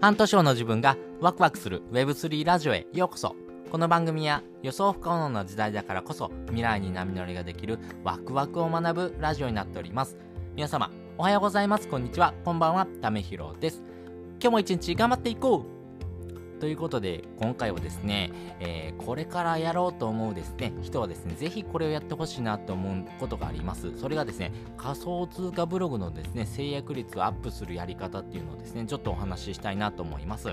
半年後の自分がワクワクする Web3 ラジオへようこそ。この番組は予想不可能な時代だからこそ未来に波乗りができるワクワクを学ぶラジオになっております。皆様おはようございます。こんにちは。こんばんは。ためひろです。今日も一日頑張っていこう。ということで、今回はですね、えー、これからやろうと思うですね、人はですね、ぜひこれをやってほしいなと思うことがあります。それがですね、仮想通貨ブログのですね、制約率をアップするやり方っていうのをですね、ちょっとお話ししたいなと思います。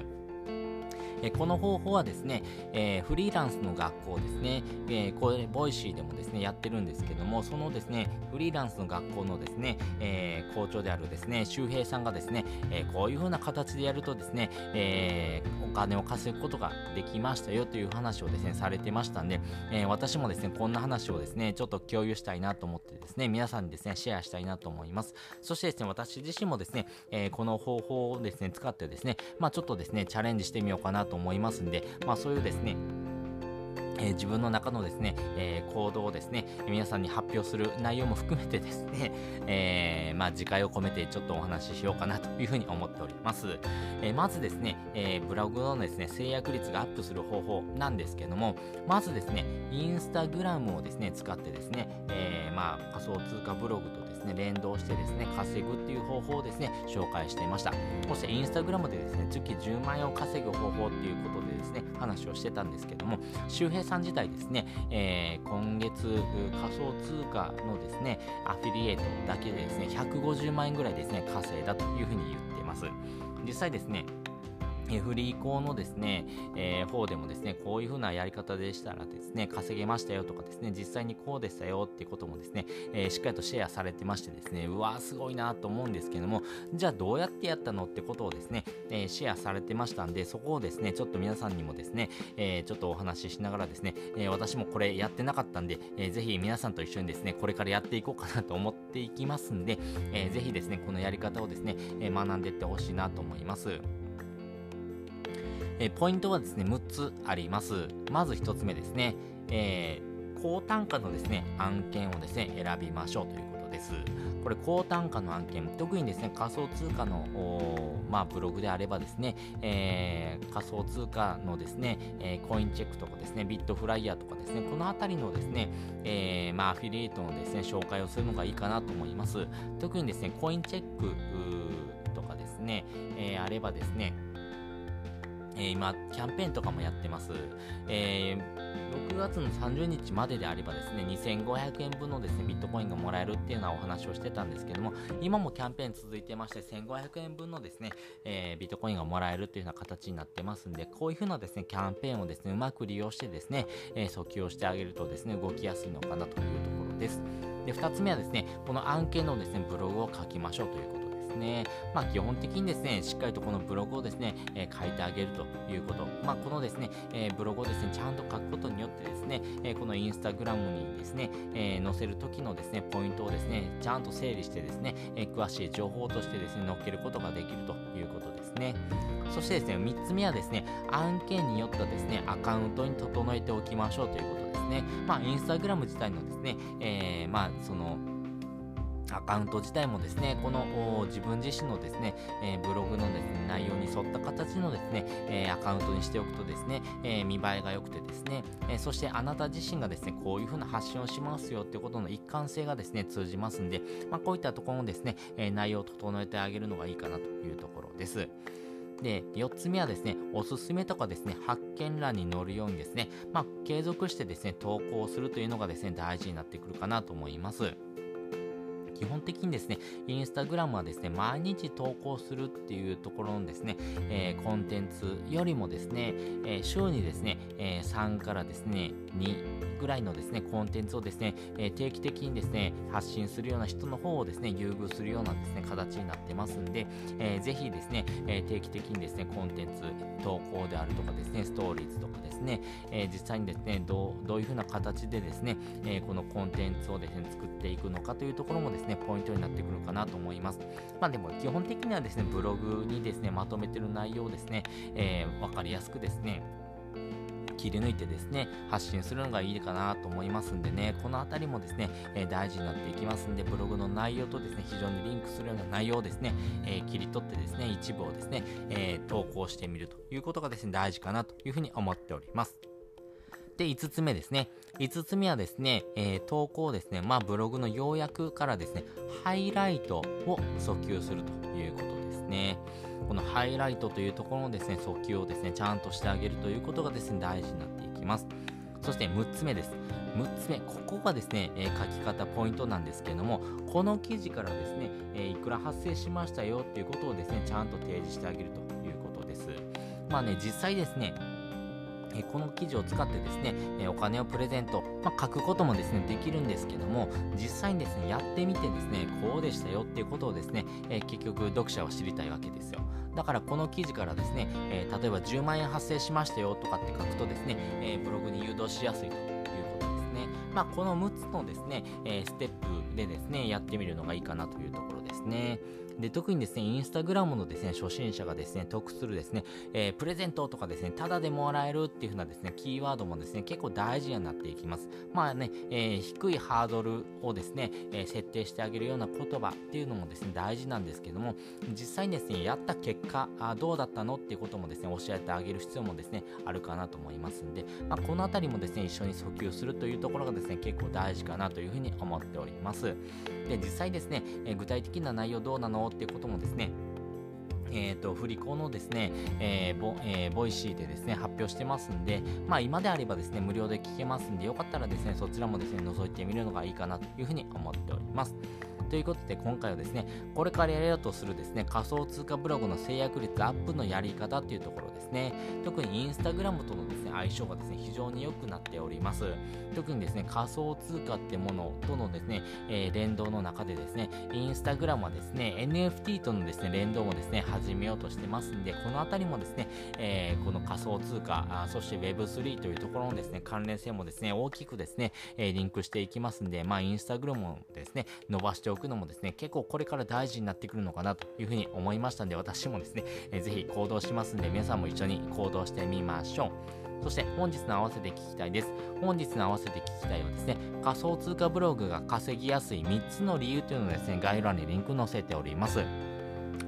えこの方法はですね、えー、フリーランスの学校ですね、えー、これ、 Voicy でもですね、やってるんですけども、そのですね、フリーランスの学校のですね、えー、校長であるですね、周平さんがですね、えこういう風な形でやるとですね、え金を稼ぐことができましたよという話をですね、されてましたんで、え私もですね、こんな話をですね、ちょっと共有したいなと思ってですね、皆さんにですね、シェアしたいなと思います。そしてですね、私自身もですね、えこの方法をですね、使ってですね、まあちょっとですね、チャレンジしてみようかなと思いますんで、まあ、そういうですね、えー、自分の中のですね、えー、行動をですね、皆さんに発表する内容も含めてですね、えー、まあ、次回を込めてちょっとお話ししようかなというふうに思っております。えまずですね、えブログのですね、制約率がアップする方法なんですけども、まずですね、インスタグラムをですね、使ってですね、えまあ、仮想通貨ブログとですね、連動してですね、稼ぐっていう方法をですね、紹介していました。そしてインスタグラムでですね、月10万円を稼ぐ方法っていうことでですね、話をしてたんですけども、周平さん自体ですね、えー、今月仮想通貨のですね、アフィリエイトだけでですね、150万円ぐらいですね、稼いだというふうに言ってます。実際ですね、フリー校のですね、えー、方でもですね、こういう風なやり方でしたらですね、稼げましたよとかですね、実際にこうでしたよっていうこともですね、えー、しっかりとシェアされてましてですね、うわーすごいなと思うんですけども、じゃあどうやってやったのってことをですね、えー、シェアされてましたんで、そこをですね、ちょっと皆さんにもですね、えちょっとお話ししながらですね、え私もこれやってなかったんで、えー、ぜひ皆さんと一緒にですね、これからやっていこうかなと思っていきますんで、えー、ぜひですね、このやり方をですね、え学んでいってほしいなと思います。えポイントはですね、6つあります。まず1つ目ですね、えー、高単価のですね、案件をですね、選びましょうということです。これ、高単価の案件、特にですね、仮想通貨の、まあ、ブログであればですね、えー、仮想通貨のですね、えー、コインチェックとかですね、ビットフライヤーとかですね、このあたりのですね、え、まあ、アフィリエイトのですね、紹介をするのがいいかなと思います。特にですね、コインチェックとかですね、えあればですね、えー、今、キャンペーンとかもやってます。えー、6月の30日までであればですね、2500円分のですね、ビットコインがもらえるっていうようなお話をしてたんですけども、今もキャンペーン続いてまして、1500円分のですね、えー、ビットコインがもらえるっていうような形になってますんで、こういうふうなですね、キャンペーンをですね、うまく利用してですね、えー、訴求をしてあげるとですね、動きやすいのかなというところです。で、2つ目はですね、この案件のですね、ブログを書きましょうということね、まあ、基本的にですね、しっかりとこのブログをですね、えー、書いてあげるということ。まあ、このですね、えー、ブログをですね、ちゃんと書くことによってですね、えー、このインスタグラムにですね、え載せる時のですね、ポイントをですね、ちゃんと整理してですね、え詳しい情報としてですね、載っけることができるということですね。そしてですね、3つ目はですね、案件によったですね、アカウントに整えておきましょうということですね。まあ、インスタグラム自体のですね、えまあ、その、アカウント自体もですね、この自分自身のですね、えー、ブログのですね、内容に沿った形のですね、えー、アカウントにしておくとですね、えー、見栄えが良くてですね、えそしてあなた自身がですね、こういう風な発信をしますよっていうことの一貫性がですね、通じますんで、まあ、こういったところのですね、え内容を整えてあげるのがいいかなというところです。で、4つ目はですね、おすすめとかですね、発見欄に載るようにですね、まあ、継続してですね、投稿するというのがですね、大事になってくるかなと思います。基本的にですね、インスタグラムはですね、毎日投稿するっていうところのですね、えー、コンテンツよりもですね、えー、週にですね、えー、3からですね、2ぐらいのですね、コンテンツをですね、え定期的にですね、発信するような人の方をですね、優遇するようなですね、形になってますんで、えー、ぜひですね、え定期的にですね、コンテンツ、投稿であるとかですね、ストーリーズとかですね、え実際にですね、どうどういうふうな形でですね、えこのコンテンツをですね、作っていくのかというところもですね、ね、ポイントになってくるかなと思います。まあでも基本的にはですね、ブログにですね、まとめてる内容をですね、えー、わかりやすくですね、切り抜いてですね、発信するのがいいかなと思いますんでね、このあたりもですね、えー、大事になっていきますんで、ブログの内容とですね、非常にリンクするような内容をですね、えー、切り取ってですね、一部をですね、え投稿してみるということがですね、大事かなというふうに思っております。で、5つ目ですね。5つ目はですね、えー、投稿ですね、まあ、ブログの要約からですね、ハイライトを訴求するということですね。このハイライトというところのですね、訴求をですね、ちゃんとしてあげるということがですね、大事になっていきます。そして6つ目です。6つ目、ここがですね、えー、書き方ポイントなんですけれども、この記事からですね、えー、いくら発生しましたよっていうことをですね、ちゃんと提示してあげるということです。まあね、実際ですね、えこの記事を使ってですね、えお金をプレゼント、まあ、書くこともですね、できるんですけども、実際にですね、やってみてですね、こうでしたよっていうことをですね、え結局読者は知りたいわけですよ。だからこの記事からですね、え例えば10万円発生しましたよとかって書くとですね、えブログに誘導しやすいということですね。まあ、この6つのですね、えステップでですね、やってみるのがいいかなというところですね。で、特にですね、インスタグラムのですね、初心者がですね、得するですね、えー、プレゼントとかですね、ただでもらえるっていう風なですね、キーワードもですね、結構大事になっていきます。まあね、えー、低いハードルをですね、えー、設定してあげるような言葉っていうのもですね、大事なんですけども、実際にですね、やった結果、あどうだったのっていうこともですね、教えてあげる必要もですね、あるかなと思いますんで、まあ、このあたりもですね、一緒に訴求するというところがですね、結構大事かなというふうに思っております。で、実際ですね、え具体的な内容どうなの？っていうこともですね、えーと、振り子のですね、えーボえー、 Voicy でですね、発表してますんで、まあ今であればですね、無料で聞けますんで、よかったらですね、そちらもですね、覗いてみるのがいいかなというふうに思っております。ということで今回はですね、これからやろうとするですね、仮想通貨ブログの成約率アップのやり方というところですね、特にインスタグラムとのですね、相性がですね、非常に良くなっております。特にですね、仮想通貨ってものとのですね、えー、連動の中でですね、インスタグラムはですね、NFT とのですね、連動もですね、始めようとしてますんで、このあたりもですね、えー、この仮想通貨、あそして Web3 というところのですね、関連性もですね、大きくですね、え、リンクしていきますんで、まあ、インスタグラムもですね、伸ばしておくのもですね、結構これから大事になってくるのかなというふうに思いましたんで、私もですね、えー、ぜひ行動しますんで、皆さんも一緒に行動してみましょう。そして本日の合わせて聞きたいです。本日の合わせて聞きたいはですね、仮想通貨ブログが稼ぎやすい3つの理由というのをですね、概要欄にリンク載せております。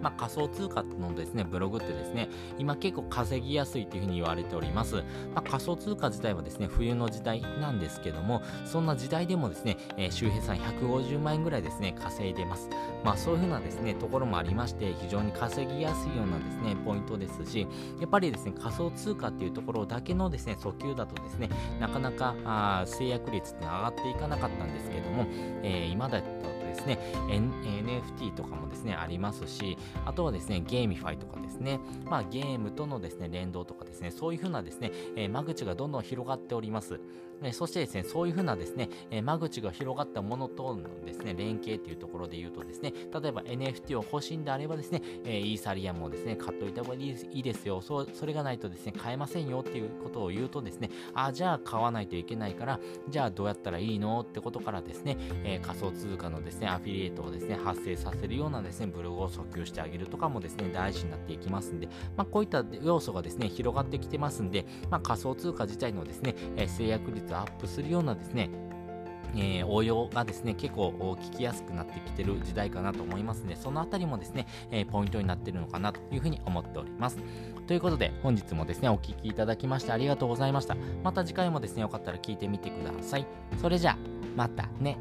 まあ、仮想通貨のですね、ブログってですね、今結構稼ぎやすいというふうに言われております。まあ、仮想通貨自体はですね、冬の時代なんですけども、そんな時代でもですね、えー、周平さん150万円ぐらいですね、稼いでます。まあ、そういうふうなですね、ところもありまして、非常に稼ぎやすいようなですね、ポイントですし、やっぱりですね、仮想通貨っていうところだけのですね、訴求だとですね、なかなか成約率って上がっていかなかったんですけども、えー、今だとですね、N、NFT とかもですね、ありますし、あとはですね、 GameFi とかですね、まあゲームとのですね、連動とかですね、そういうふうなですね、えー、間口がどんどん広がっております。えそしてですね、そういうふうなですね、え間口が広がったものとのですね、連携というところで言うとですね、例えば NFT を欲しいんであればですね、えイーサリアムをですね、買っといた方がいいですよ。そう、それがないとですね、買えませんよっていうことを言うとですね、あ、じゃあ買わないといけないから、じゃあどうやったらいいのってことからですね、え仮想通貨のですね、アフィリエイトをですね、発生させるようなですね、ブログを訴求してあげるとかもですね、大事になっていきますんで、まあ、こういった要素がですね、広がってきてますんで、まあ、仮想通貨自体のですね、え制約率をアップするようなですね、えー、応用がですね、結構聞きやすくなってきてる時代かなと思いますので、そのあたりもですね、えー、ポイントになってるのかなというふうに思っております。ということで、本日もですね、お聴きいただきましてありがとうございました。また次回もですね、よかったら聞いてみてください。それじゃあ、またね。